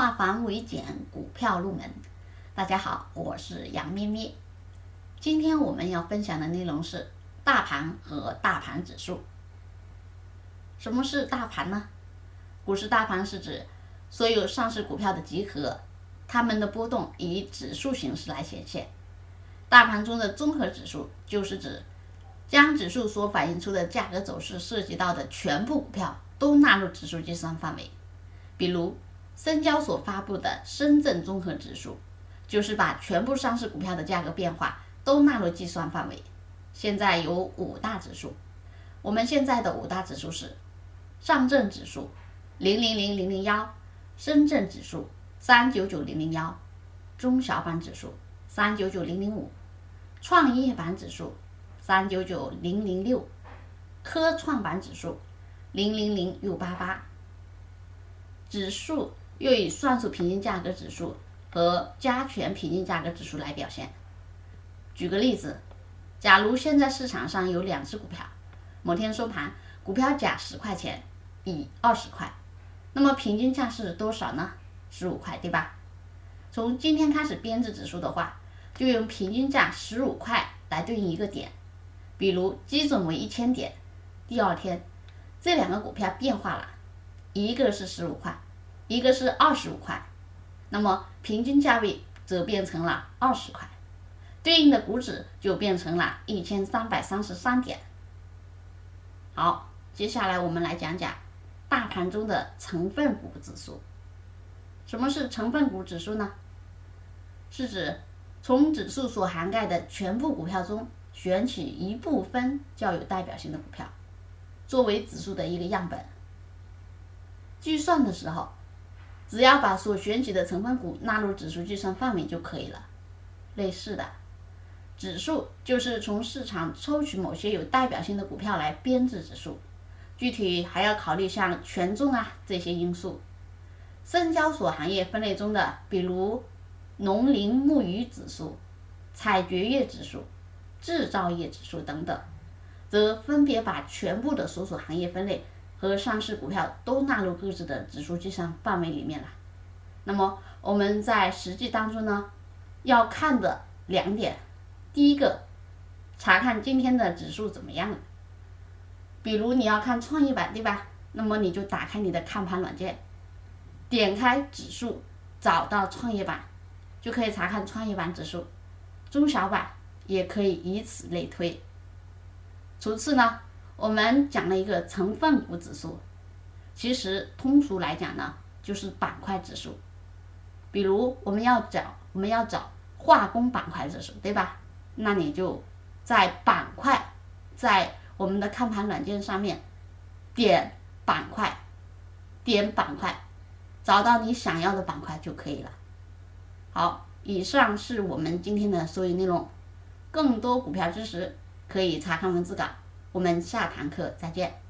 化繁为简，股票入门。大家好，我是杨咩咩。今天我们要分享的内容是大盘和大盘指数。什么是大盘呢？股市大盘是指所有上市股票的集合，它们的波动以指数形式来显现。大盘中的综合指数就是指将指数所反映出的价格走势涉及到的全部股票都纳入指数计算范围。比如，深交所发布的深圳综合指数，就是把全部上市股票的价格变化都纳入计算范围。现在有五大指数，我们现在的五大指数是：上证指数零零零零零幺，深圳指数三九九零零幺，中小板指数三九九零零五，创业板指数三九九零零六，科创板指数零零零六八八。指数又以算术平均价格指数和加权平均价格指数来表现。举个例子，假如现在市场上有两只股票，某天收盘股票甲十块钱，乙二十块，那么平均价是多少呢？十五块，对吧？从今天开始编制指数的话，就用平均价十五块来对应一个点，比如基准为一千点，第二天这两个股票变化了。一个是十五块，一个是二十五块，那么平均价位则变成了二十块，对应的股指就变成了一千三百三十三点。好，接下来我们来讲讲大盘中的成分股指数。什么是成分股指数呢？是指从指数所涵盖的全部股票中选取一部分较有代表性的股票，作为指数的一个样本。计算的时候，只要把所选取的成分股纳入指数计算范围就可以了。类似的，指数就是从市场抽取某些有代表性的股票来编制指数，具体还要考虑像权重啊这些因素。深交所行业分类中的，比如农林牧渔指数、采掘业指数、制造业指数等等，则分别把全部的所属行业分类。和上市股票都纳入各自的指数计算范围里面了。那么我们在实际当中呢，要看的两点，第一个，查看今天的指数怎么样了。比如你要看创业板，对吧？那么你就打开你的看盘软件，点开指数，找到创业板，就可以查看创业板指数。中小板也可以以此类推。其次呢？我们讲了一个成分股指数，其实通俗来讲呢，就是板块指数。比如我们要找我们要找化工板块指数，对吧？那你就在板块，在我们的看盘软件上面点板块，点板块，找到你想要的板块就可以了。好，以上是我们今天的所有内容。更多股票知识可以查看文字稿。我们下堂课再见。